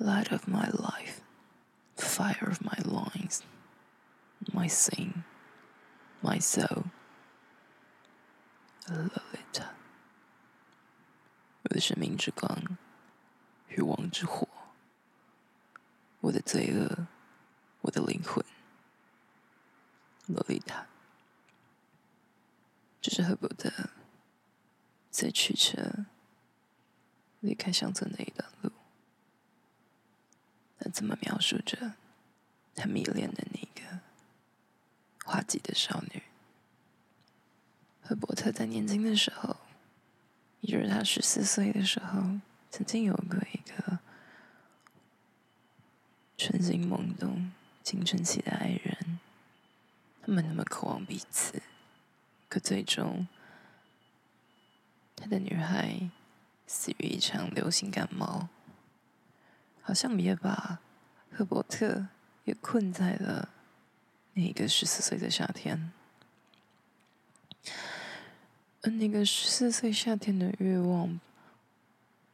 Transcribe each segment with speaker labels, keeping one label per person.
Speaker 1: Light of my life, fire of my loins, my sin, my soul, Lolita，我的生命之光，欲望之火，我的罪恶，我的灵魂，Lolita，这是赫伯特在驱车离开乡村的一段路。 他怎么描述着他迷恋的那个花季的少女？赫伯特在年轻的时候，也就是他十四岁的时候，曾经有过一个春心萌动、青春期的爱人。他们那么渴望彼此，可最终，他的女孩死于一场流行感冒。好像也把赫伯特也困在了那个十四岁的夏天，而那个十四岁夏天的欲望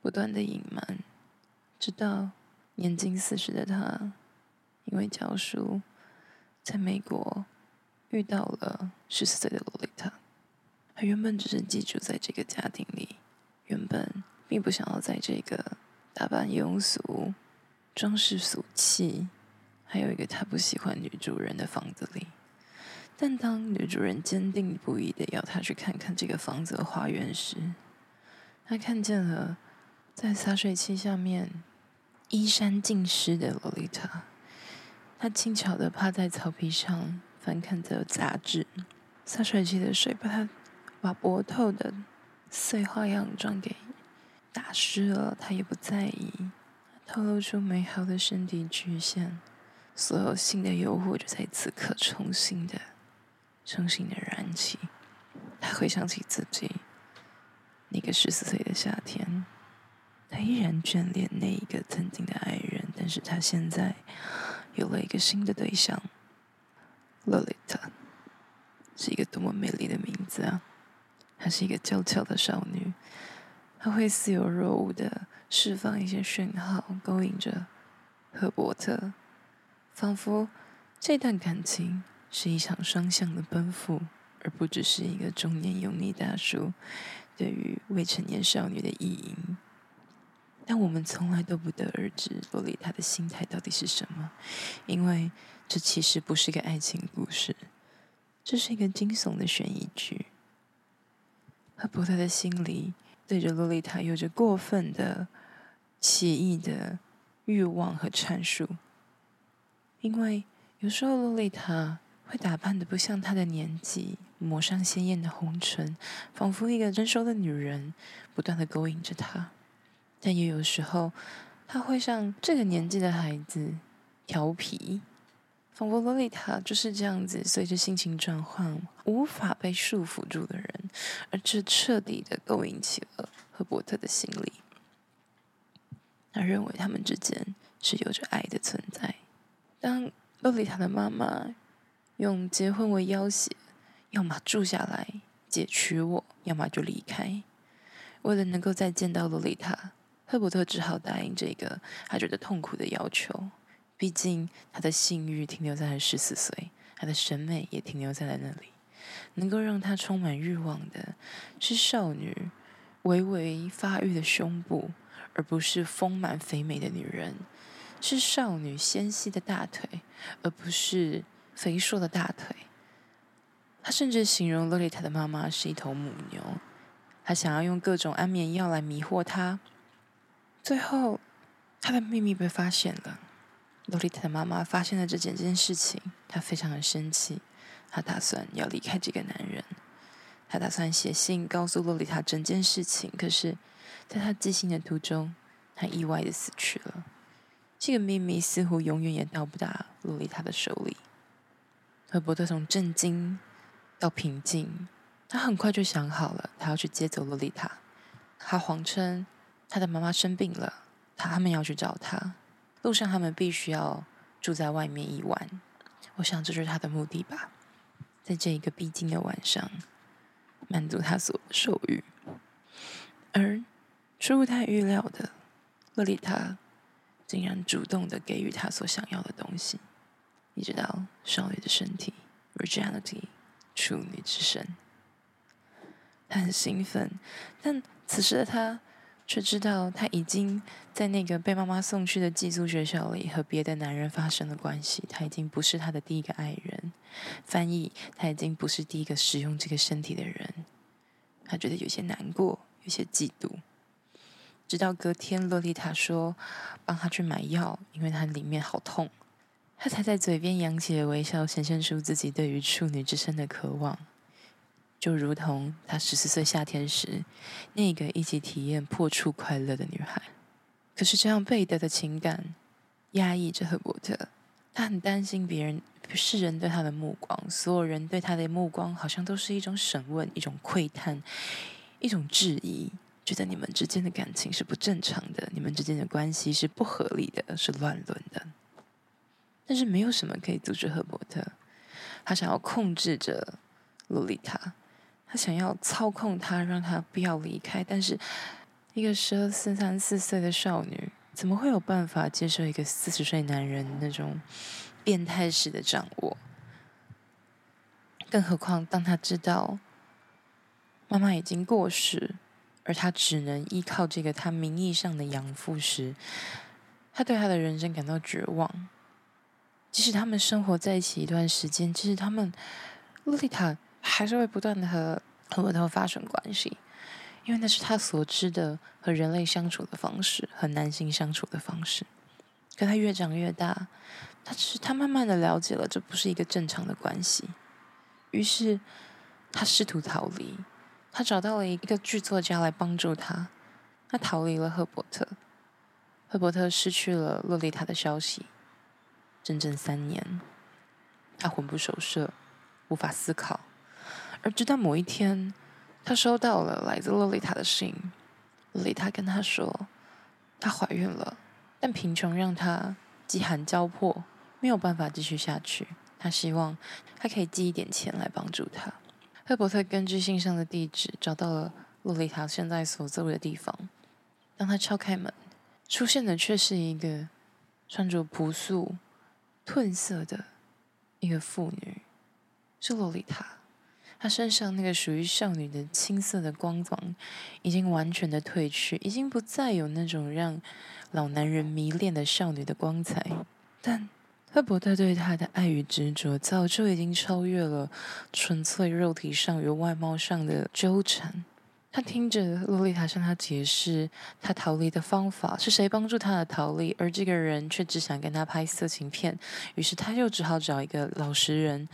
Speaker 1: 不断的隐瞒，直到年近四十的他，因为教书，在美国遇到了十四岁的洛丽塔。他原本只是寄住在这个家庭里，原本并不想要在这个。打扮庸俗，装饰俗气，还有一个他不喜欢女主人的房子里。但当女主人坚定不移的要他去看看这个房子的花园时，他看见了在洒水器下面衣衫尽湿的洛丽塔。他轻巧的趴在草皮上翻看着杂志，洒水器的水把他把薄透的碎花样装给。打湿了，他也不在意，透露出美好的身体曲线，所有性的诱惑就在此刻重新的、重新的燃起。他回想起自己那个十四岁的夏天，他依然眷恋那一个曾经的爱人，但是他现在有了一个新的对象，Lolita，是一个多么美丽的名字啊！她是一个娇俏的少女。她会似有若无的释放一些讯号，勾引着赫伯特，仿佛这段感情是一场双向的奔赴，而不只是一个中年油腻大叔对于未成年少女的意淫。但我们从来都不得而知洛丽塔的心态到底是什么，因为这其实不是个爱情故事，这是一个惊悚的悬疑剧。赫伯特的心里。对着洛丽塔有着过分的、奇异的欲望和阐述，因为有时候洛丽塔会打扮得不像她的年纪，抹上鲜艳的红唇，仿佛一个成熟的女人，不断的勾引着他；但也有时候，她会像这个年纪的孩子，调皮，仿佛洛丽塔就是这样子，随着心情转换，无法被束缚住的人。而这彻底的勾引起了赫伯特的心理，他认为他们之间是有着爱的存在。当洛丽塔的妈妈用结婚为要挟，要么住下来解娶我，要么就离开。为了能够再见到洛丽塔，赫伯特只好答应这个他觉得痛苦的要求。毕竟他的性欲停留在了十四岁，他的审美也停留在了那里。能够让他充满欲望的是少女微微发育的胸部，而不是丰满肥美的女人；是少女纤细的大腿，而不是肥硕的大腿。他甚至形容洛丽塔的妈妈是一头母牛。他想要用各种安眠药来迷惑她。最后，他的秘密被发现了。洛丽塔的妈妈发现了这整件事情，她非常的生气。她打算要离开这个男人，他打算写信告诉洛丽塔整件事情。可是，在他寄信的途中，他意外的死去了。这个秘密似乎永远也到不达洛丽塔的手里。赫伯特从震惊到平静，他很快就想好了，他要去接走洛丽塔。他谎称他的妈妈生病了，他他们要去找他。路上他们必须要住在外面一晚。我想这就是他的目的吧。在这一个必经的晚上，满足他所受欲，而出乎他预料的，洛丽塔竟然主动的给予他所想要的东西。你知道，少女的身体，virginity，处女之身。他很兴奋，但此时的他却知道，他已经在那个被妈妈送去的寄宿学校里和别的男人发生了关系。他已经不是他的第一个爱人。翻译，他已经不是第一个使用这个身体的人。他觉得有些难过，有些嫉妒。直到隔天，洛丽塔说帮他去买药，因为他里面好痛。他才在嘴边扬起了微笑，显现出自己对于处女之身的渴望。就如同他十四岁夏天时，那个一起体验破处快乐的女孩。可是这样背德的情感压抑着赫伯特，他很担心别人世人对他的目光，所有人对他的目光好像都是一种审问、一种窥探、一种质疑，觉得你们之间的感情是不正常的，你们之间的关系是不合理的，是乱伦的。但是没有什么可以阻止赫伯特，他想要控制着洛丽塔。他想要操控她，让她不要离开。但是，一个十二、十三、四岁的少女，怎么会有办法接受一个四十岁男人那种变态式的掌握？更何况，当他知道妈妈已经过世，而他只能依靠这个他名义上的养父时，他对他的人生感到绝望。即使他们生活在一起一段时间，其实他们洛丽塔。还是会不断的和赫伯特发生关系，因为那是他所知的和人类相处的方式，和男性相处的方式。可他越长越大，他只是他慢慢的了解了这不是一个正常的关系，于是他试图逃离，他找到了一个剧作家来帮助他，他逃离了赫伯特。赫伯特失去了洛丽塔的消息，整整三年，他魂不守舍，无法思考。而直到某一天，他收到了来自洛丽塔的信。洛丽塔跟他说，她怀孕了，但贫穷让她饥寒交迫，没有办法继续下去。他希望他可以寄一点钱来帮助他。赫伯特根据信上的地址找到了洛丽塔现在所住的地方。当他敲开门，出现的却是一个穿着朴素、褪色的一个妇女，是洛丽塔。她身上那个属于少女的青涩的光芒已经完全的褪去，已经不再有那种让老男人迷恋的少女的光彩。但赫伯特对她的爱与执着，早就已经超越了纯粹肉体上与外貌上的纠缠。他听着洛丽塔向他解释他逃离的方法，是谁帮助他的逃离，而这个人却只想跟他拍色情片，于是他就只好找一个老实人，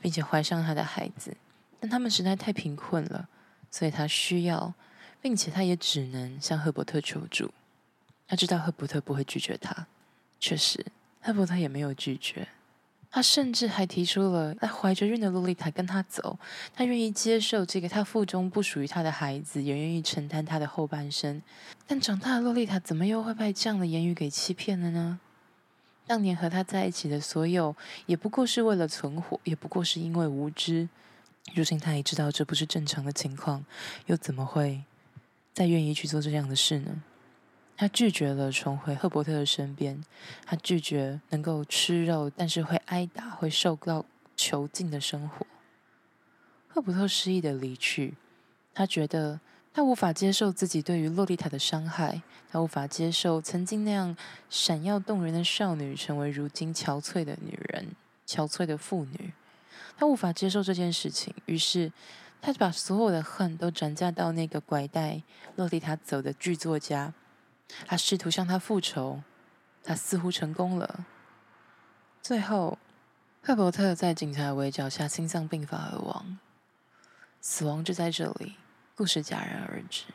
Speaker 1: 并且怀上他的孩子。但他们实在太贫困了，所以他需要，并且他也只能向赫伯特求助。他知道赫伯特不会拒绝他，确实，赫伯特也没有拒绝。他甚至还提出了，在怀着孕的洛丽塔跟他走，他愿意接受这个他腹中不属于他的孩子，也愿意承担他的后半生。但长大的洛丽塔怎么又会被这样的言语给欺骗了呢？当年和他在一起的所有，也不过是为了存活，也不过是因为无知。如今他也知道这不是正常的情况，又怎么会再愿意去做这样的事呢？他拒绝了重回赫伯特的身边，他拒绝能够吃肉，但是会挨打、会受到囚禁的生活。赫伯特失意的离去，他觉得他无法接受自己对于洛丽塔的伤害，他无法接受曾经那样闪耀动人的少女成为如今憔悴的女人、憔悴的妇女。他无法接受这件事情，于是他把所有的恨都转嫁到那个拐带洛丽塔走的剧作家。他试图向他复仇，他似乎成功了。最后，赫伯特在警察围剿下心脏病发而亡。死亡就在这里，故事戛然而止，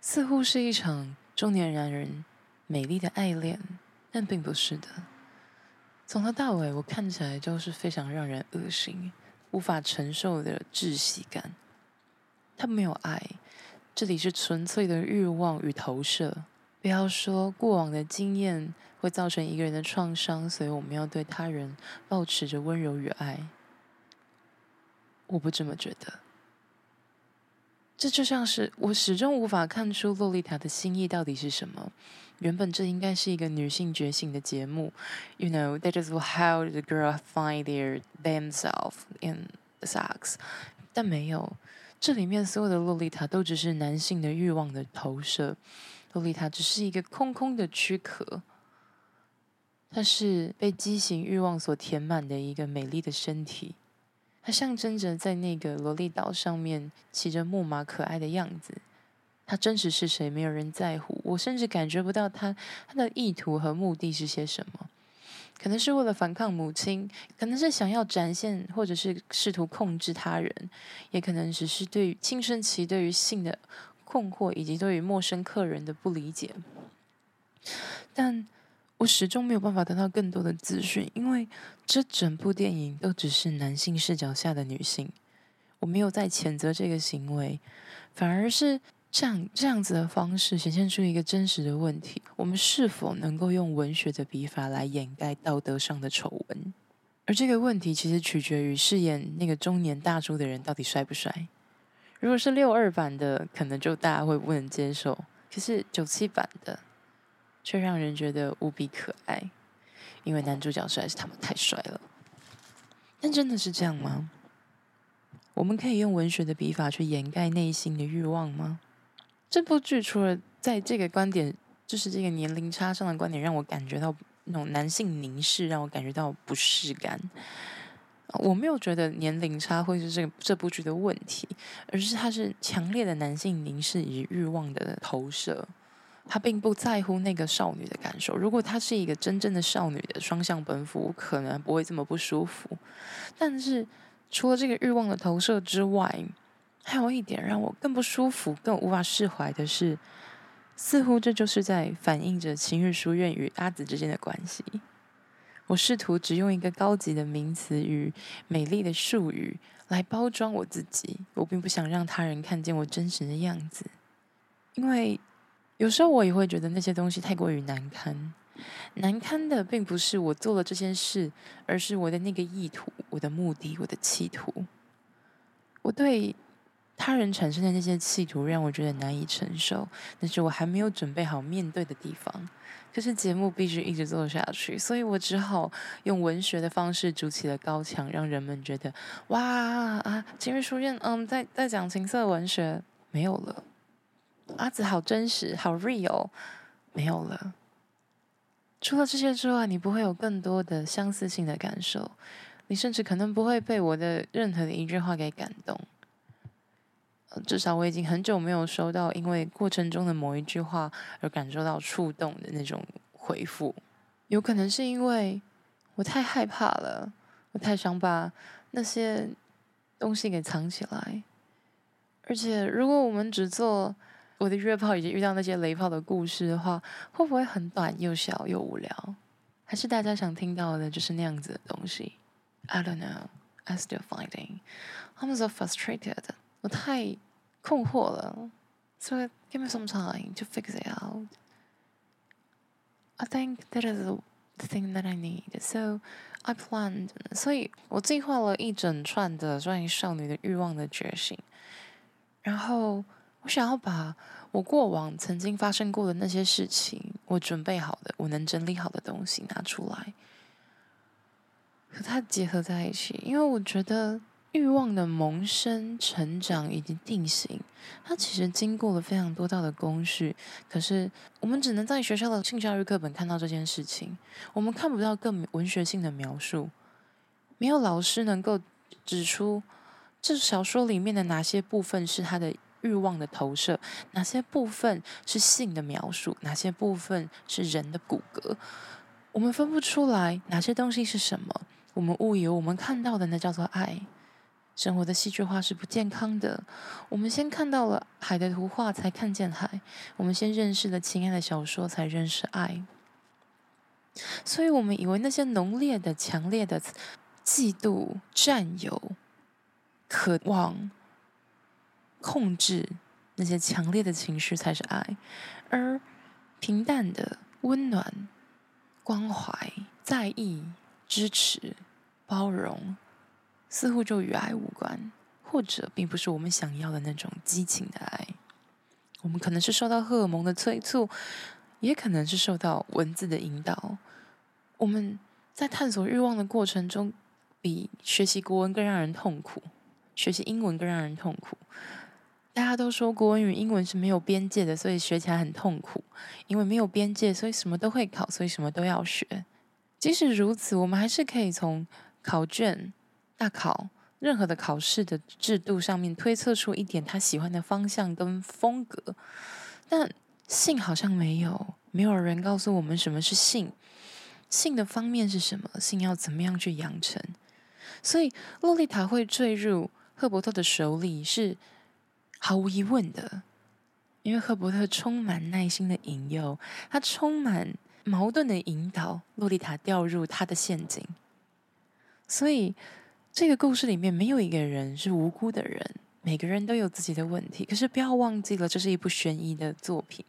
Speaker 1: 似乎是一场中年男人美丽的爱恋，但并不是的。从头到尾，我看起来就是非常让人恶心、无法承受的窒息感。他没有爱，这里是纯粹的欲望与投射。不要说过往的经验会造成一个人的创伤，所以我们要对他人保持着温柔与爱。我不这么觉得。这就像是我始终无法看出洛丽塔的心意到底是什么。原本这应该是一个女性觉醒的节目，You know, that is how the girl find their themselves in the sex。但没有，这里面所有的洛丽塔都只是男性的欲望的投射。洛丽塔只是一个空空的躯壳，它是被畸形欲望所填满的一个美丽的身体。它象征着在那个萝莉岛上面骑着木马可爱的样子。他真实是谁？没有人在乎。我甚至感觉不到他他的意图和目的是些什么。可能是为了反抗母亲，可能是想要展现，或者是试图控制他人，也可能只是对于青春期对于性的困惑，以及对于陌生客人的不理解。但我始终没有办法得到更多的资讯，因为这整部电影都只是男性视角下的女性。我没有在谴责这个行为，反而是。这样这样子的方式显现出一个真实的问题：我们是否能够用文学的笔法来掩盖道德上的丑闻？而这个问题其实取决于饰演那个中年大叔的人到底帅不帅。如果是六二版的，可能就大家会不能接受；可是九七版的，却让人觉得无比可爱，因为男主角实在是他们太帅了。但真的是这样吗？我们可以用文学的笔法去掩盖内心的欲望吗？这部剧除了在这个观点，就是这个年龄差上的观点，让我感觉到那种男性凝视，让我感觉到不适感。我没有觉得年龄差会是这个这部剧的问题，而是它是强烈的男性凝视与欲望的投射。他并不在乎那个少女的感受。如果她是一个真正的少女的双向奔赴，我可能不会这么不舒服。但是除了这个欲望的投射之外，还有一点让我更不舒服、更无法释怀的是，似乎这就是在反映着晴日书院与阿紫之间的关系。我试图只用一个高级的名词与美丽的术语来包装我自己，我并不想让他人看见我真实的样子，因为有时候我也会觉得那些东西太过于难堪。难堪的并不是我做了这件事，而是我的那个意图、我的目的、我的企图。我对。他人产生的那些企图让我觉得难以承受，那是我还没有准备好面对的地方。可是节目必须一直做下去，所以我只好用文学的方式筑起了高墙，让人们觉得哇啊！晴日书院嗯，在在讲情色文学没有了，阿紫好真实，好 real，没有了。除了这些之外，你不会有更多的相似性的感受，你甚至可能不会被我的任何的一句话给感动。至少我已经很久没有收到因为过程中的某一句话而感受到触动的那种回复。有可能是因为我太害怕了，我太想把那些东西给藏起来。而且，如果我们只做我的约炮以及遇到那些雷炮的故事的话，会不会很短又小又无聊？还是大家想听到的就是那样子的东西？I don't know. I still finding. I'm so frustrated. 我太困惑了，so give me some time to fix it out. I think that is the thing that I need. So I planned. 所以我计划了一整串的关于少女的欲望的觉醒，然后我想要把我过往曾经发生过的那些事情，我准备好的，我能整理好的东西拿出来，和它结合在一起，因为我觉得。欲望的萌生、成长以及定型，它其实经过了非常多道的工序。可是，我们只能在学校的性教育课本看到这件事情，我们看不到更文学性的描述。没有老师能够指出这小说里面的哪些部分是他的欲望的投射，哪些部分是性的描述，哪些部分是人的骨骼。我们分不出来哪些东西是什么。我们误以为我们看到的那叫做爱。生活的戏剧化是不健康的。我们先看到了海的图画，才看见海；我们先认识了情爱的小说，才认识爱。所以，我们以为那些浓烈的、强烈的嫉妒、占有、渴望、控制那些强烈的情绪才是爱，而平淡的、温暖、关怀、在意、支持、包容。似乎就与爱无关，或者并不是我们想要的那种激情的爱。我们可能是受到荷尔蒙的催促，也可能是受到文字的引导。我们在探索欲望的过程中，比学习国文更让人痛苦，学习英文更让人痛苦。大家都说国文与英文是没有边界的，所以学起来很痛苦。因为没有边界，所以什么都会考，所以什么都要学。即使如此，我们还是可以从考卷、大考。任何的考试的制度上面推测出一点他喜欢的方向跟风格，但性好像没有，没有人告诉我们什么是性，性的方面是什么，性要怎么样去养成。所以洛丽塔会坠入赫伯特的手里是毫无疑问的，因为赫伯特充满耐心的引诱，他充满矛盾的引导洛丽塔掉入他的陷阱，所以。这个故事里面没有一个人是无辜的人，每个人都有自己的问题。可是不要忘记了，这是一部悬疑的作品。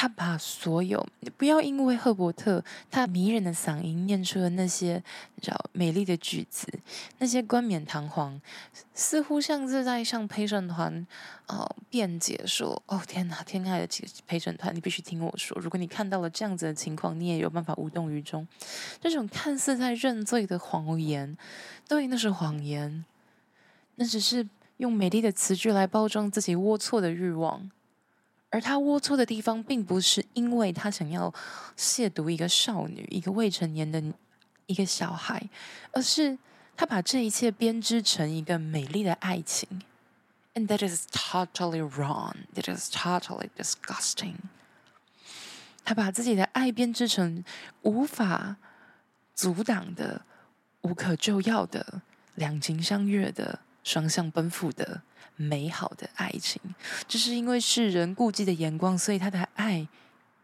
Speaker 1: 他把所有，不要因为赫伯特他迷人的嗓音念出了那些叫美丽的句子，那些冠冕堂皇，似乎像是在向陪审团啊、辩解说：“哦天哪，天爱的陪审团，你必须听我说。如果你看到了这样子的情况，你也有办法无动于衷。”这种看似在认罪的谎言，对，那是谎言，那只是用美丽的词句来包装自己龌龊的欲望。而他龌龊的地方，并不是因为他想要亵渎一个少女、一个未成年的一个小孩，而是他把这一切编织成一个美丽的爱情。And that is totally wrong. That is totally disgusting. 他把自己的爱编织成无法阻挡的、无可救药的、两情相悦的、双向奔赴的。美好的爱情，只是因为世人顾忌的眼光，所以他的爱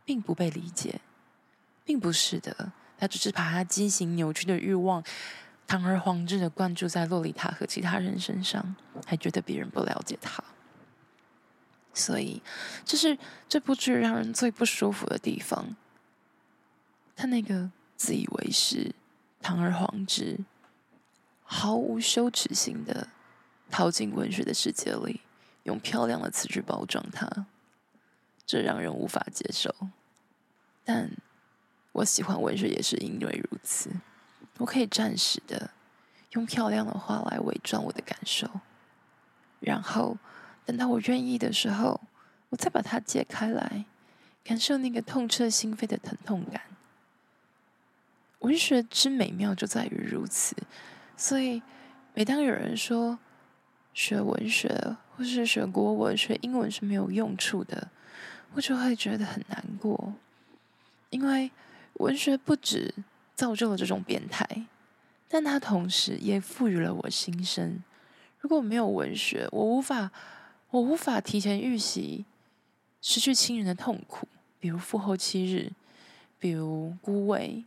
Speaker 1: 并不被理解，并不是的，他只是把他畸形扭曲的欲望堂而皇之的灌注在洛丽塔和其他人身上，还觉得别人不了解他，所以这是这部剧让人最不舒服的地方。他那个自以为是、堂而皇之、毫无羞耻心的。逃进文学的世界里，用漂亮的词句包装它，这让人无法接受。但我喜欢文学也是因为如此，我可以暂时的用漂亮的话来伪装我的感受，然后等到我愿意的时候，我再把它解开来，感受那个痛彻心扉的疼痛感。文学之美妙就在于如此，所以每当有人说，学文学或是学国文、学英文是没有用处的，我就会觉得很难过，因为文学不止造就了这种变态，但它同时也赋予了我心声。如果没有文学，我无法，我无法提前预习失去亲人的痛苦，比如父后七日，比如孤味。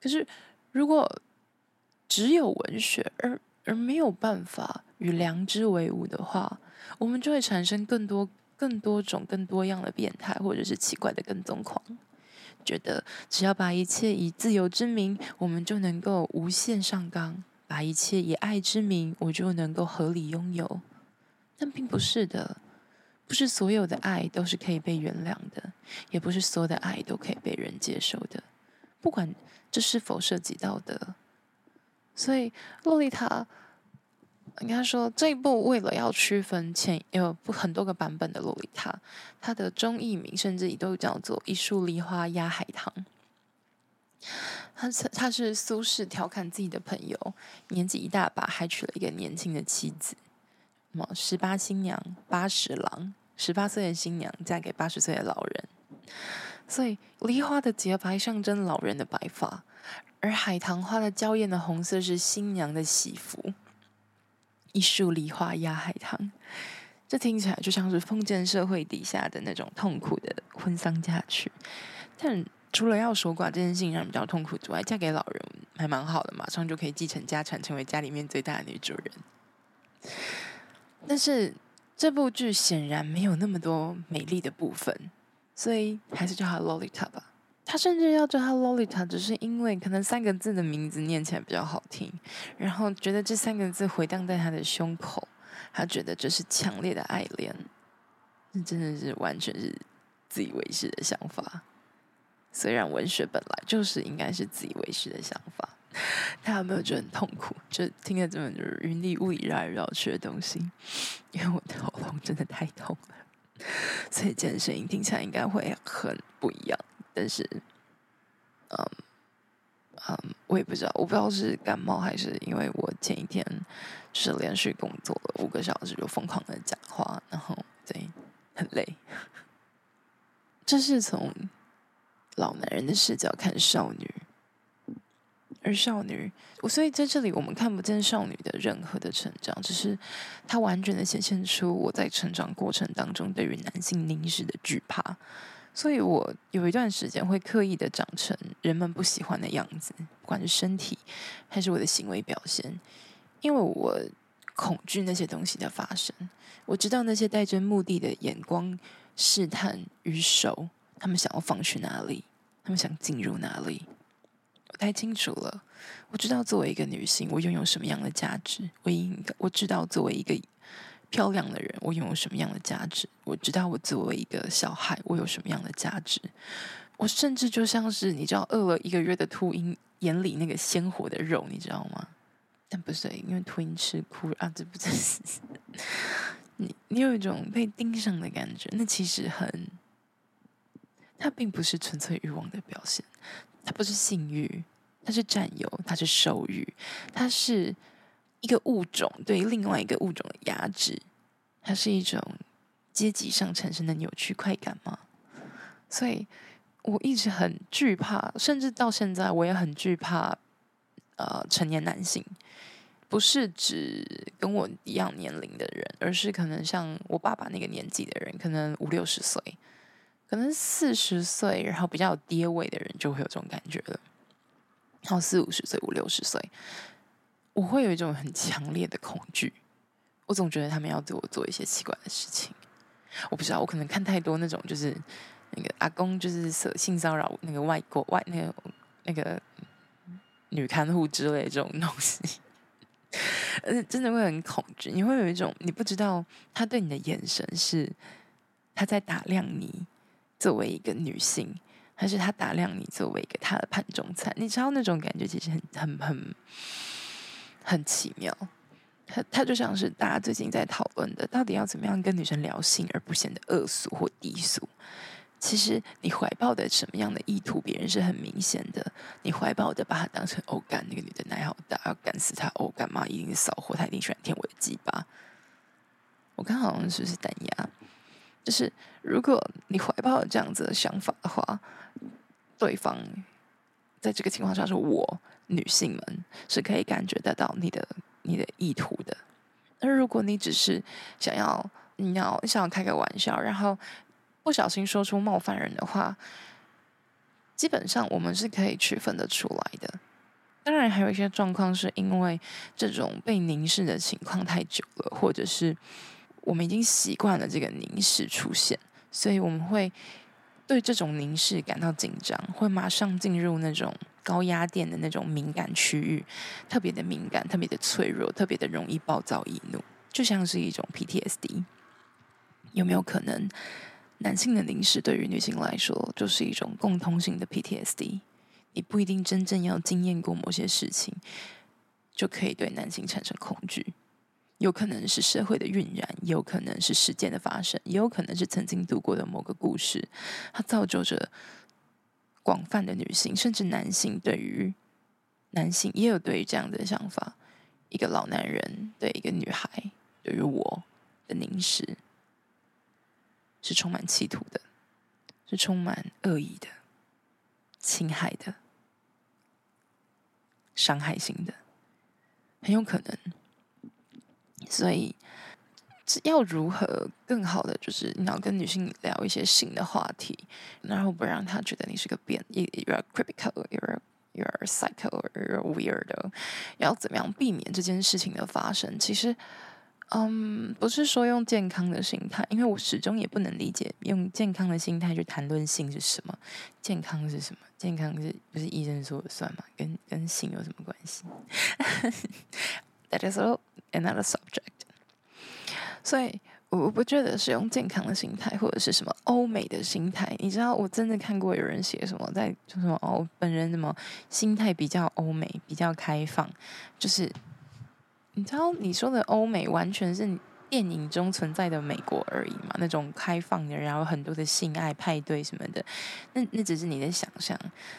Speaker 1: 可是，如果只有文学而而没有办法与良知为伍的话，我们就会产生更多、更多种、更多样的变态，或者是奇怪的跟踪狂。觉得只要把一切以自由之名，我们就能够无限上纲；把一切以爱之名，我就能够合理拥有。但并不是的，不是所有的爱都是可以被原谅的，也不是所有的爱都可以被人接受的。不管这是否涉及到的。所以，洛丽塔，应该说这一部为了要区分前有不很多个版本的洛丽塔，它的中译名甚至也都叫做《一树梨花压海棠》。他他是苏轼调侃自己的朋友，年纪一大把还娶了一个年轻的妻子，什么十八新娘八十郎，十八岁的新娘嫁给八十岁的老人。所以，梨花的洁白象征老人的白发。而海棠花的娇艳的红色是新娘的喜服，一树梨花压海棠，这听起来就像是封建社会底下的那种痛苦的婚丧嫁娶。但除了要守寡这件事情让人比较痛苦之外，嫁给老人还蛮好的，马上就可以继承家产，成为家里面最大的女主人。但是这部剧显然没有那么多美丽的部分，所以还是叫她洛丽塔吧。他甚至要叫他洛丽塔，只是因为可能三个字的名字念起来比较好听，然后觉得这三个字回荡在他的胸口，他觉得这是强烈的爱恋。这真的是完全是自以为是的想法。虽然文学本来就是应该是自以为是的想法，他有没有觉得很痛苦？就听了这么就是云里雾里绕来绕去的东西，因为我的喉咙真的太痛了，所以这声音听起来应该会很不一样。但是，嗯嗯，我也不知道，我不知道是感冒还是因为我前一天是连续工作了五个小时，就疯狂的讲话，然后对，很累。这是从老男人的视角看少女，而少女，我所以在这里我们看不见少女的任何的成长，只是她完整的显现出我在成长过程当中对于男性凝视的惧怕。所以我有一段时间会刻意的长成人们不喜欢的样子，不管是身体还是我的行为表现，因为我恐惧那些东西的发生。我知道那些带着目的的眼光试探与手，他们想要放去哪里，他们想进入哪里，我太清楚了。我知道作为一个女性，我拥有什么样的价值。我应该我知道作为一个。漂亮的人，我拥有什么样的价值？我知道我作为一个小孩，我有什么样的价值？我甚至就像是你知道，饿了一个月的秃鹰眼里那个鲜活的肉，你知道吗？但不是，因为秃鹰吃哭啊，这不是 你，你有一种被盯上的感觉。那其实很，它并不是纯粹欲望的表现，它不是性欲，它是占有，它是兽欲，它是。一个物种对另外一个物种的压制，它是一种阶级上产生的扭曲快感吗？所以我一直很惧怕，甚至到现在我也很惧怕。呃，成年男性不是指跟我一样年龄的人，而是可能像我爸爸那个年纪的人，可能五六十岁，可能四十岁，然后比较有爹味的人就会有这种感觉了。然后四五十岁、五六十岁。我会有一种很强烈的恐惧，我总觉得他们要对我做一些奇怪的事情。我不知道，我可能看太多那种，就是那个阿公就是性性骚扰那个外国外那个那个女看护之类的这种东西，而且真的会很恐惧。你会有一种你不知道他对你的眼神是他在打量你作为一个女性，还是他打量你作为一个他的盘中餐？你知道那种感觉其实很很。很很奇妙，他他就像是大家最近在讨论的，到底要怎么样跟女生聊性而不显得恶俗或低俗。其实你怀抱的什么样的意图，别人是很明显的。你怀抱的把她当成欧干，那个女的奶好大，要干死她欧干嘛？一定是骚货，她一定喜欢舔我的鸡巴。我看好像是不是弹牙，就是如果你怀抱了这样子的想法的话，对方在这个情况下是我。女性们是可以感觉得到你的你的意图的。而如果你只是想要你要想要开个玩笑，然后不小心说出冒犯人的话，基本上我们是可以区分得出来的。当然，还有一些状况是因为这种被凝视的情况太久了，或者是我们已经习惯了这个凝视出现，所以我们会对这种凝视感到紧张，会马上进入那种。高压电的那种敏感区域，特别的敏感，特别的脆弱，特别的容易暴躁易怒，就像是一种 PTSD。有没有可能，男性的凝视对于女性来说就是一种共通性的 PTSD？你不一定真正要经验过某些事情，就可以对男性产生恐惧。有可能是社会的晕染，也有可能是事件的发生，也有可能是曾经读过的某个故事，它造就着。广泛的女性，甚至男性，对于男性也有对于这样的想法。一个老男人对一个女孩，对于我的凝视，是充满企图的，是充满恶意的、侵害的、伤害性的，很有可能。所以。要如何更好的，就是你要跟女性聊一些性的话题，然后不让她觉得你是个变，you're critical，you're you're psycho，you're weird。要怎么样避免这件事情的发生？其实，嗯，不是说用健康的心态，因为我始终也不能理解用健康的心态去谈论性是什么。健康是什么？健康是不是医生说了算吗？跟跟性有什么关系 ？That is all another subject。所以我我不觉得是用健康的心态，或者是什么欧美的心态。你知道，我真的看过有人写什么，在说什么哦，本人什么心态比较欧美，比较开放，就是。你知道你说的欧美完全是电影中存在的美国而已嘛？那种开放的，然后很多的性爱派对什么的，那那只是你的想象。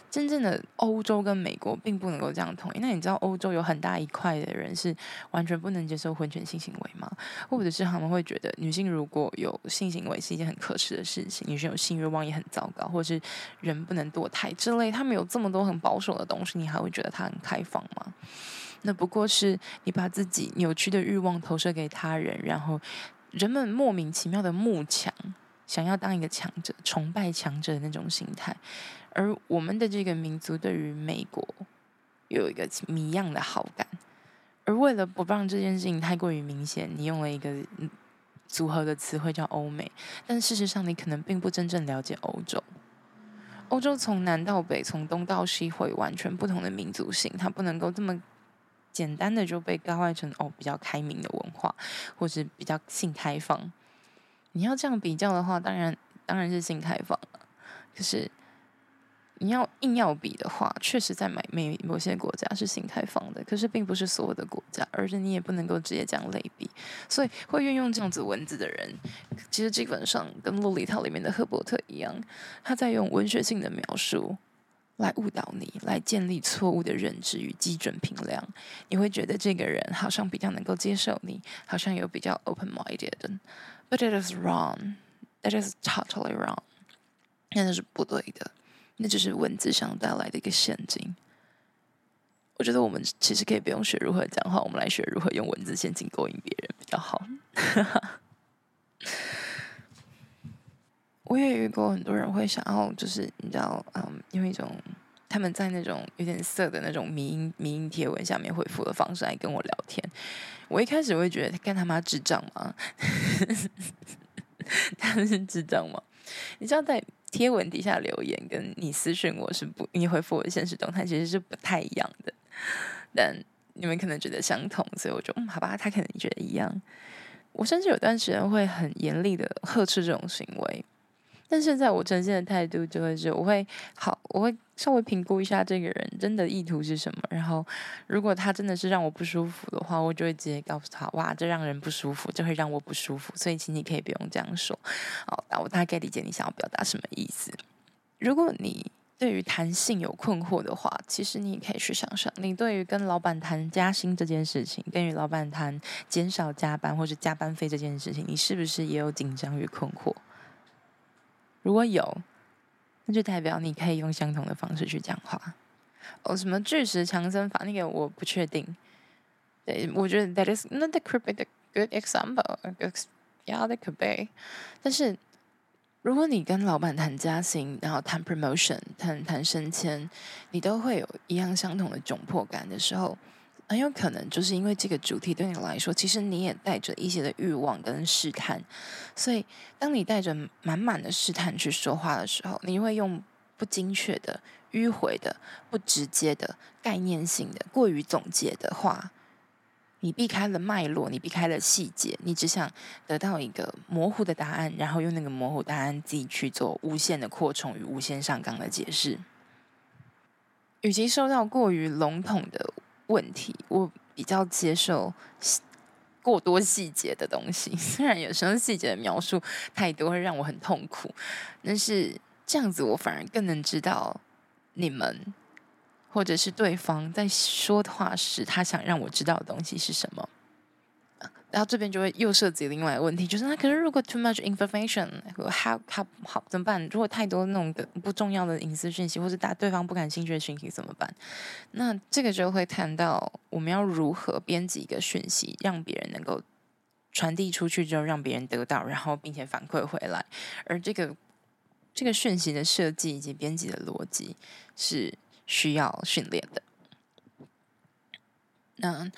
Speaker 1: 真正的欧洲跟美国并不能够这样统一。那你知道欧洲有很大一块的人是完全不能接受婚前性行为吗？或者是他们会觉得女性如果有性行为是一件很可耻的事情，女性有性欲望也很糟糕，或者是人不能堕胎之类。他们有这么多很保守的东西，你还会觉得他很开放吗？那不过是你把自己扭曲的欲望投射给他人，然后人们莫名其妙的慕强，想要当一个强者，崇拜强者的那种心态。而我们的这个民族对于美国有一个谜样的好感，而为了不让这件事情太过于明显，你用了一个组合的词汇叫欧美，但事实上你可能并不真正了解欧洲。欧洲从南到北，从东到西，会完全不同的民族性，它不能够这么。简单的就被概括成哦，比较开明的文化，或是比较性开放。你要这样比较的话，当然当然是性开放了。可是你要硬要比的话，确实在美美某些国家是性开放的，可是并不是所有的国家，而且你也不能够直接这样类比。所以会运用这样子文字的人，其实基本上跟《洛丽塔》里面的赫伯特一样，他在用文学性的描述。来误导你，来建立错误的认知与基准评量。你会觉得这个人好像比较能够接受你，好像有比较 open-minded。But it is wrong. That is totally wrong. 那是不对的。那就是文字上带来的一个陷阱。我觉得我们其实可以不用学如何讲话，我们来学如何用文字陷阱勾引别人比较好。我也遇过很多人会想要，就是你知道，嗯，用一种他们在那种有点色的那种迷因迷因贴文下面回复的方式来跟我聊天。我一开始会觉得，干他妈智障吗？他们是智障吗？你知道，在贴文底下留言，跟你私讯我是不，你回复我的现实动态其实是不太一样的。但你们可能觉得相同，所以我就嗯，好吧，他可能觉得一样。我甚至有段时间会很严厉的呵斥这种行为。但现在我呈现的态度就会是，我会好，我会稍微评估一下这个人真的意图是什么。然后，如果他真的是让我不舒服的话，我就会直接告诉他：哇，这让人不舒服，这会让我不舒服。所以，请你可以不用这样说。好，那我大概理解你想要表达什么意思。如果你对于谈性有困惑的话，其实你也可以去想想，你对于跟老板谈加薪这件事情，跟与老板谈减少加班或者加班费这件事情，你是不是也有紧张与困惑？如果有，那就代表你可以用相同的方式去讲话。哦，什么巨石强森法那个我不确定。对，我觉得 that is not a could be good example. Yeah, that could be. 但是如果你跟老板谈加薪，然后谈 promotion，谈谈升迁，你都会有一样相同的窘迫感的时候。很有可能就是因为这个主题对你来说，其实你也带着一些的欲望跟试探，所以当你带着满满的试探去说话的时候，你会用不精确的、迂回的、不直接的、概念性的、过于总结的话，你避开了脉络，你避开了细节，你只想得到一个模糊的答案，然后用那个模糊答案自己去做无限的扩充与无限上纲的解释，与其受到过于笼统的。问题，我比较接受过多细节的东西，虽然有时候细节的描述太多会让我很痛苦，但是这样子我反而更能知道你们或者是对方在说话时，他想让我知道的东西是什么。然后这边就会又涉及另外一个问题，就是那可是如果 too much information，how how 好怎么办？如果太多那种不重要的隐私讯息，或者大对方不感兴趣的讯息怎么办？那这个就会谈到我们要如何编辑一个讯息，让别人能够传递出去之后，让别人得到，然后并且反馈回来。而这个这个讯息的设计以及编辑的逻辑是需要训练的。那。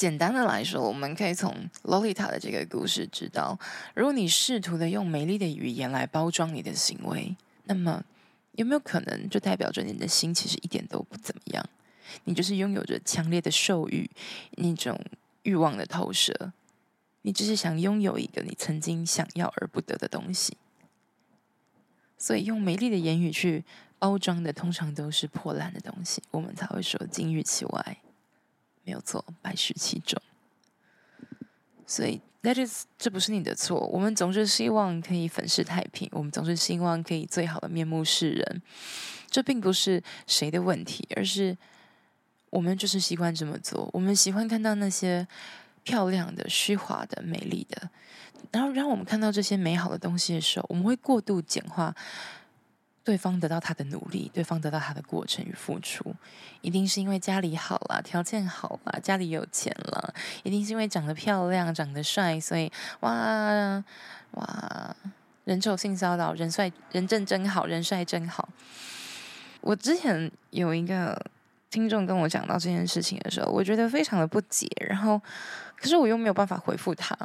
Speaker 1: 简单的来说，我们可以从洛丽塔的这个故事知道，如果你试图的用美丽的语言来包装你的行为，那么有没有可能就代表着你的心其实一点都不怎么样？你就是拥有着强烈的兽欲，那种欲望的投射，你只是想拥有一个你曾经想要而不得的东西。所以用美丽的言语去包装的，通常都是破烂的东西，我们才会说金玉其外，没有错，百事其中。所以，that is，这不是你的错。我们总是希望可以粉饰太平，我们总是希望可以最好的面目示人。这并不是谁的问题，而是我们就是习惯这么做。我们喜欢看到那些漂亮的、虚华的、美丽的。然后，让我们看到这些美好的东西的时候，我们会过度简化对方得到他的努力，对方得到他的过程与付出。一定是因为家里好啦，条件好啦，家里有钱了，一定是因为长得漂亮、长得帅，所以哇哇，人丑性骚扰，人帅人正真好，人帅真好。我之前有一个听众跟我讲到这件事情的时候，我觉得非常的不解，然后可是我又没有办法回复他。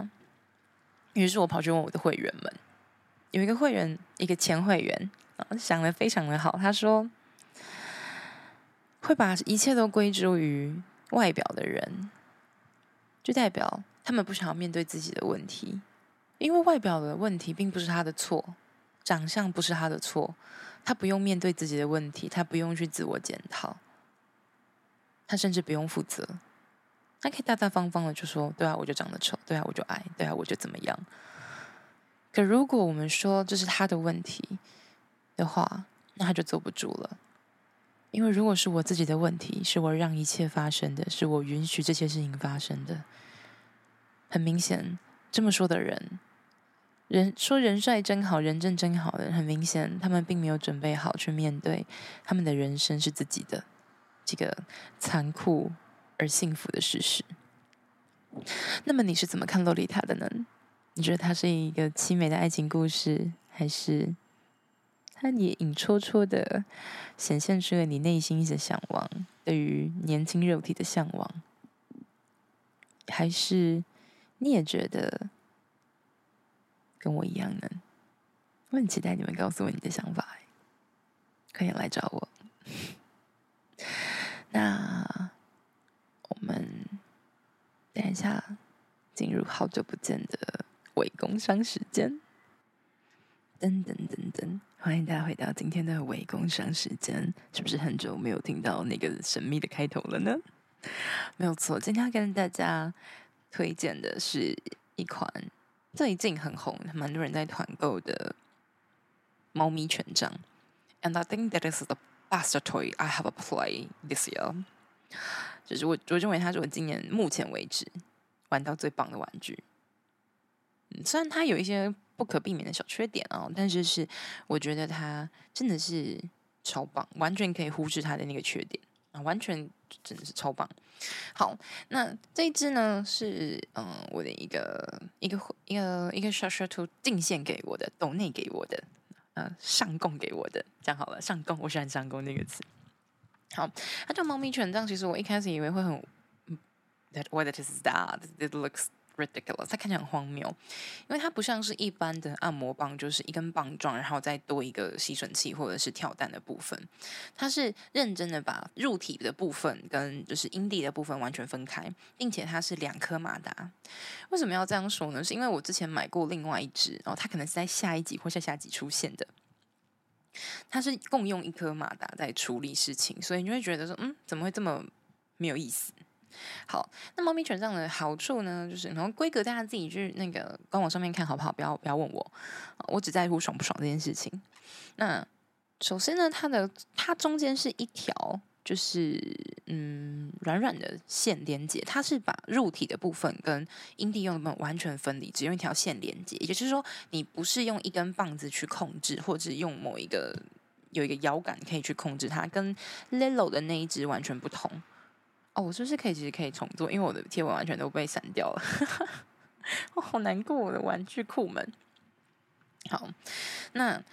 Speaker 1: 于是我跑去问我的会员们，有一个会员，一个前会员，想得非常的好。他说，会把一切都归咎于外表的人，就代表他们不想要面对自己的问题，因为外表的问题并不是他的错，长相不是他的错，他不用面对自己的问题，他不用去自我检讨，他甚至不用负责。他可以大大方方的就说：“对啊，我就长得丑；对啊，我就矮；对啊，我就怎么样。”可如果我们说这是他的问题的话，那他就坐不住了。因为如果是我自己的问题，是我让一切发生的，是我允许这些事情发生的。很明显，这么说的人，人说人帅真好，人正真好的，很明显，他们并没有准备好去面对他们的人生是自己的这个残酷。而幸福的事实。那么你是怎么看洛丽塔的呢？你觉得它是一个凄美的爱情故事，还是它也隐戳戳的显现出了你内心的向往，对于年轻肉体的向往？还是你也觉得跟我一样呢？我很期待你们告诉我你的想法，可以来找我。那。我们等一下进入好久不见的伪工商时间，噔噔噔噔，欢迎大家回到今天的伪工商时间。是不是很久没有听到那个神秘的开头了呢？没有错，今天要跟大家推荐的是一款最近很红、蛮多人在团购的猫咪权杖。And I think that is the best toy I have played this year. 就是我，我认为它是我今年目前为止玩到最棒的玩具。嗯，虽然它有一些不可避免的小缺点哦，但是是我觉得它真的是超棒，完全可以忽视它的那个缺点啊，完全真的是超棒。好，那这一支呢是嗯我的一个一个一个一个小小图进献给我的，抖内给我的，呃，上供给我的，这样好了，上供，我喜欢上供那个词。好，它叫猫咪权杖。其实我一开始以为会很，that what it is that it looks ridiculous，它看起来很荒谬，因为它不像是一般的按摩棒，就是一根棒状，然后再多一个吸吮器或者是跳蛋的部分。它是认真的把入体的部分跟就是阴蒂的部分完全分开，并且它是两颗马达。为什么要这样说呢？是因为我之前买过另外一只，然后它可能是在下一集或下下集出现的。它是共用一颗马达在处理事情，所以你会觉得说，嗯，怎么会这么没有意思？好，那猫咪权杖的好处呢，就是然后规格大家自己去那个官网上面看好不好？不要不要问我，我只在乎爽不爽这件事情。那首先呢，它的它中间是一条。就是嗯，软软的线连接，它是把入体的部分跟阴蒂用的部分完全分离，只用一条线连接。也就是说，你不是用一根棒子去控制，或者用某一个有一个摇杆可以去控制它，跟 Lelo 的那一只完全不同。哦，我是不是可以其实可以重做？因为我的贴文完全都被删掉了，我好难过，我的玩具库们。好，那。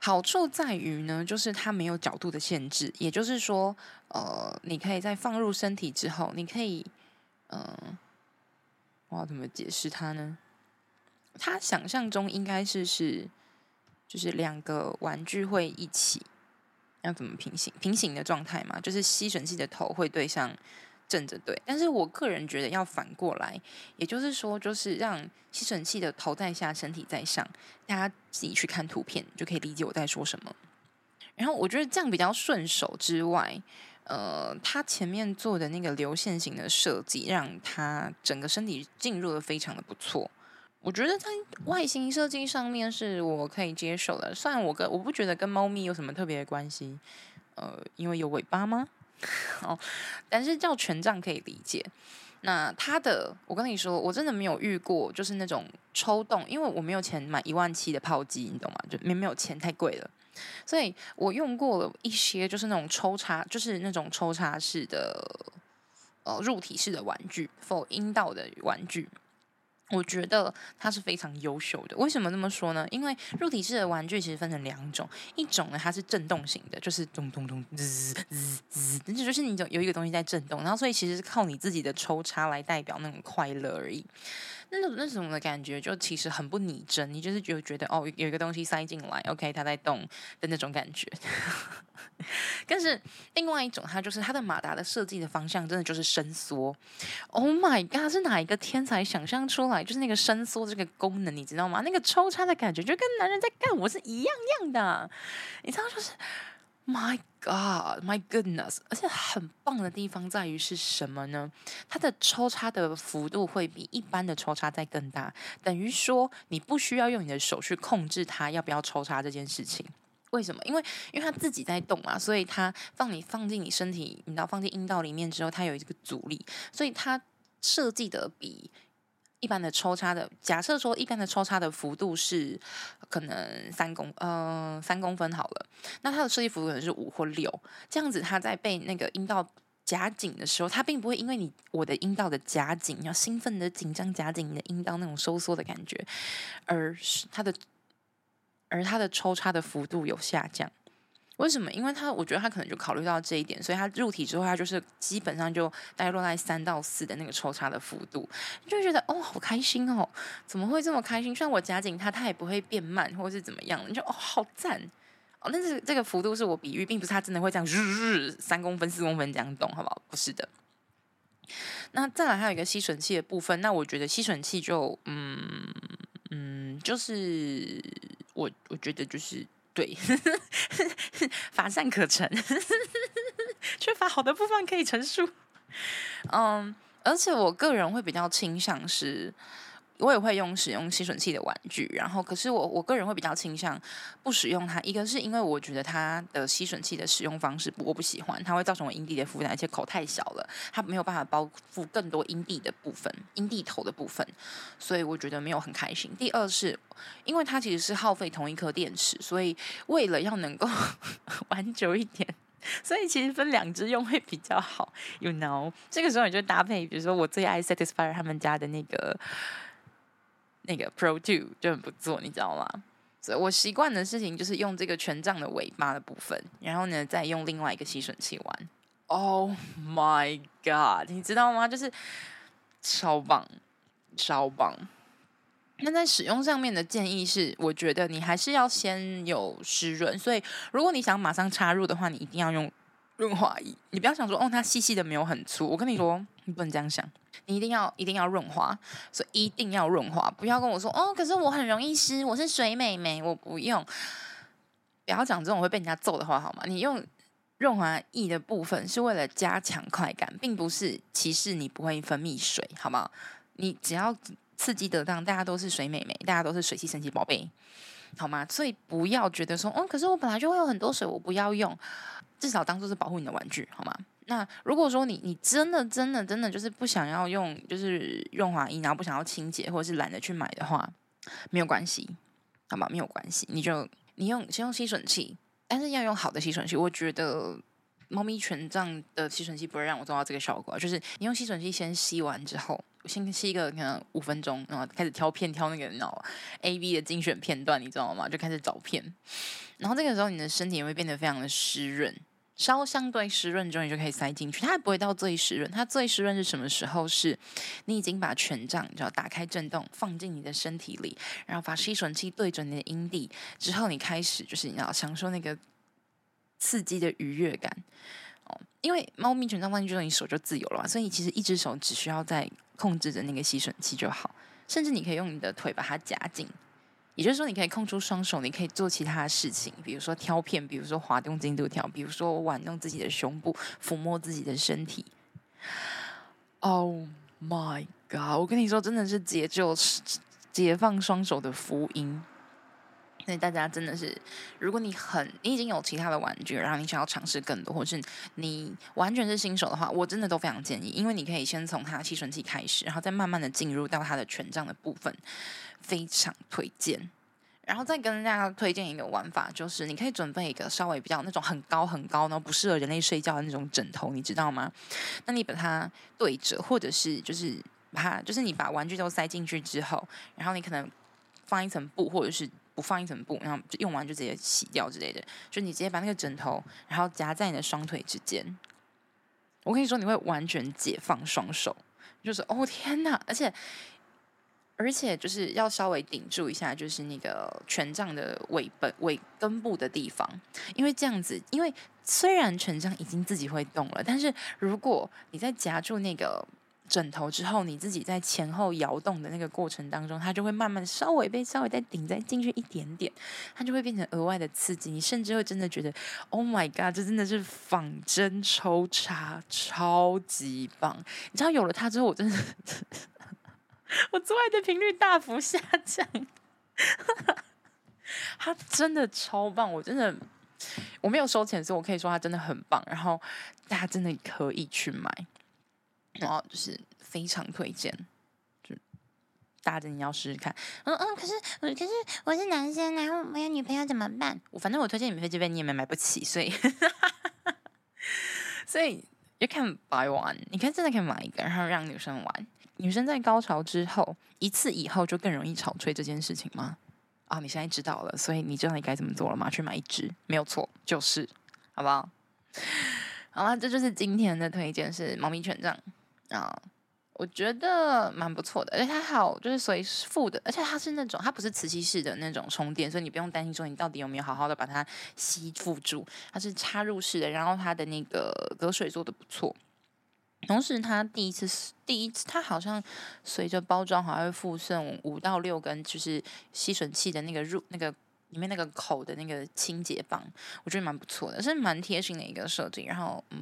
Speaker 1: 好处在于呢，就是它没有角度的限制，也就是说，呃，你可以在放入身体之后，你可以嗯、呃，我要怎么解释它呢？他想象中应该是是，就是两个玩具会一起，要怎么平行平行的状态嘛？就是吸尘器的头会对向正着对，但是我个人觉得要反过来，也就是说，就是让吸尘器的头在下，身体在上，大家自己去看图片就可以理解我在说什么。然后我觉得这样比较顺手之外，呃，它前面做的那个流线型的设计，让它整个身体进入的非常的不错。我觉得在外形设计上面是我可以接受的，虽然我跟我不觉得跟猫咪有什么特别的关系，呃，因为有尾巴吗？哦，但是叫权杖可以理解。那它的，我跟你说，我真的没有遇过，就是那种抽动，因为我没有钱买一万七的炮机，你懂吗？就没没有钱，太贵了。所以我用过了一些，就是那种抽插，就是那种抽插式的，呃，入体式的玩具，for 阴道的玩具。我觉得它是非常优秀的。为什么这么说呢？因为入体式的玩具其实分成两种，一种呢它是震动型的，就是咚咚咚滋滋滋，那就是你有一个东西在震动，然后所以其实是靠你自己的抽插来代表那种快乐而已。那种那种的感觉就其实很不拟真，你就是觉觉得哦，有一个东西塞进来，OK，它在动的那种感觉。但是另外一种，它就是它的马达的设计的方向，真的就是伸缩。Oh my god，是哪一个天才想象出来？就是那个伸缩这个功能，你知道吗？那个抽插的感觉就跟男人在干我是一样样的，你知道就是。My God, my goodness！而且很棒的地方在于是什么呢？它的抽插的幅度会比一般的抽插再更大，等于说你不需要用你的手去控制它要不要抽插这件事情。为什么？因为因为它自己在动嘛，所以它放你放进你身体，你知道放进阴道里面之后，它有一个阻力，所以它设计的比。一般的抽插的，假设说一般的抽插的幅度是可能三公呃三公分好了，那它的设计幅度可能是五或六，这样子它在被那个阴道夹紧的时候，它并不会因为你我的阴道的夹紧，要兴奋的紧张夹紧你的阴道那种收缩的感觉，而是它的而它的抽插的幅度有下降。为什么？因为他，我觉得他可能就考虑到这一点，所以他入体之后，他就是基本上就大概落在三到四的那个抽插的幅度，就觉得哦，好开心哦，怎么会这么开心？虽然我夹紧它，它也不会变慢，或是怎么样，你就哦，好赞哦。但是这个幅度是我比喻，并不是他真的会这样日日三公分、四公分这样动，好不好？不是的。那再来还有一个吸吮器的部分，那我觉得吸吮器就嗯嗯，就是我我觉得就是。对，乏善可陈，缺乏好的部分可以陈述。嗯，而且我个人会比较倾向是。我也会用使用吸吮器的玩具，然后可是我我个人会比较倾向不使用它。一个是因为我觉得它的吸吮器的使用方式我不喜欢，它会造成我阴蒂的负担，而且口太小了，它没有办法包覆更多阴蒂的部分、阴蒂头的部分，所以我觉得没有很开心。第二是因为它其实是耗费同一颗电池，所以为了要能够玩久一点，所以其实分两支用会比较好。You know，这个时候你就搭配，比如说我最爱 Satisfyer 他们家的那个。那个 Pro Two 就很不错，你知道吗？所以我习惯的事情就是用这个权杖的尾巴的部分，然后呢，再用另外一个吸吮器玩。Oh my god，你知道吗？就是超棒，超棒。那在使用上面的建议是，我觉得你还是要先有湿润，所以如果你想马上插入的话，你一定要用润滑液。你不要想说，哦，它细细的没有很粗。我跟你说，你不能这样想。你一定要一定要润滑，所以一定要润滑，不要跟我说哦，可是我很容易湿，我是水美眉，我不用。不要讲这种会被人家揍的话好吗？你用润滑液的部分是为了加强快感，并不是歧视你不会分泌水，好吗？你只要刺激得当，大家都是水美眉，大家都是水系神奇宝贝，好吗？所以不要觉得说哦，可是我本来就会有很多水，我不要用，至少当做是保护你的玩具，好吗？那如果说你你真的真的真的就是不想要用就是润滑液，然后不想要清洁，或者是懒得去买的话，没有关系，好吧，没有关系，你就你用先用吸吮器，但是要用好的吸吮器。我觉得猫咪权杖的吸吮器不会让我做到这个效果，就是你用吸吮器先吸完之后，先吸一个可能五分钟，然后开始挑片挑那个你知道 A V 的精选片段，你知道吗？就开始找片，然后这个时候你的身体也会变得非常的湿润。稍相对湿润之后，你就可以塞进去。它还不会到最湿润，它最湿润是什么时候？是你已经把权杖，你知道打开震动，放进你的身体里，然后把吸吮器对准你的阴蒂之后，你开始就是你要享受那个刺激的愉悦感哦。因为猫咪权杖放进去之后，你手就自由了嘛，所以你其实一只手只需要在控制着那个吸吮器就好，甚至你可以用你的腿把它夹紧。也就是说，你可以空出双手，你可以做其他的事情，比如说挑片，比如说滑动进度条，比如说玩弄自己的胸部，抚摸自己的身体。Oh my god！我跟你说，真的是解救、解放双手的福音。所以大家真的是，如果你很，你已经有其他的玩具，然后你想要尝试更多，或是你完全是新手的话，我真的都非常建议，因为你可以先从它吸尘器开始，然后再慢慢的进入到它的权杖的部分。非常推荐，然后再跟大家推荐一个玩法，就是你可以准备一个稍微比较那种很高很高，然后不适合人类睡觉的那种枕头，你知道吗？那你把它对折，或者是就是把它，就是你把玩具都塞进去之后，然后你可能放一层布，或者是不放一层布，然后就用完就直接洗掉之类的，就你直接把那个枕头，然后夹在你的双腿之间。我跟你说，你会完全解放双手，就是哦天哪，而且。而且就是要稍微顶住一下，就是那个权杖的尾本尾根部的地方，因为这样子，因为虽然权杖已经自己会动了，但是如果你在夹住那个枕头之后，你自己在前后摇动的那个过程当中，它就会慢慢稍微被稍微再顶再进去一点点，它就会变成额外的刺激，你甚至会真的觉得，Oh my god，这真的是仿真抽插，超级棒！你知道有了它之后，我真的。我做爱的频率大幅下降，它真的超棒，我真的我没有收钱，所以我可以说它真的很棒。然后大家真的可以去买，然后就是非常推荐，就大家真的要试试看。嗯嗯，可是可是我是男生，然后没有女朋友怎么办？我反正我推荐你们飞机杯，你也没买不起，所以 所以 you can buy one，你可以真的可以买一个，然后让女生玩。女生在高潮之后一次以后就更容易潮吹这件事情吗？啊，你现在知道了，所以你知道你该怎么做了吗？去买一支，没有错，就是，好不好？好了，这就是今天的推荐，是猫咪权杖啊，我觉得蛮不错的，而且它好就是随附的，而且它是那种它不是磁吸式的那种充电，所以你不用担心说你到底有没有好好的把它吸附住，它是插入式的，然后它的那个隔水做的不错。同时，它第一次，第一次，它好像随着包装还会附送五到六根，就是吸吮器的那个入那个里面那个口的那个清洁棒，我觉得蛮不错的，是蛮贴心的一个设计。然后，嗯，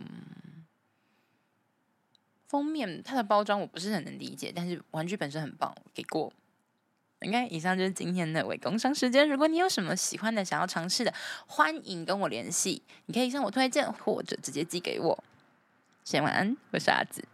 Speaker 1: 封面它的包装我不是很能理解，但是玩具本身很棒，给过。应该以上就是今天的伪工商时间。如果你有什么喜欢的、想要尝试的，欢迎跟我联系，你可以向我推荐，或者直接寄给我。先晚安，我是阿紫。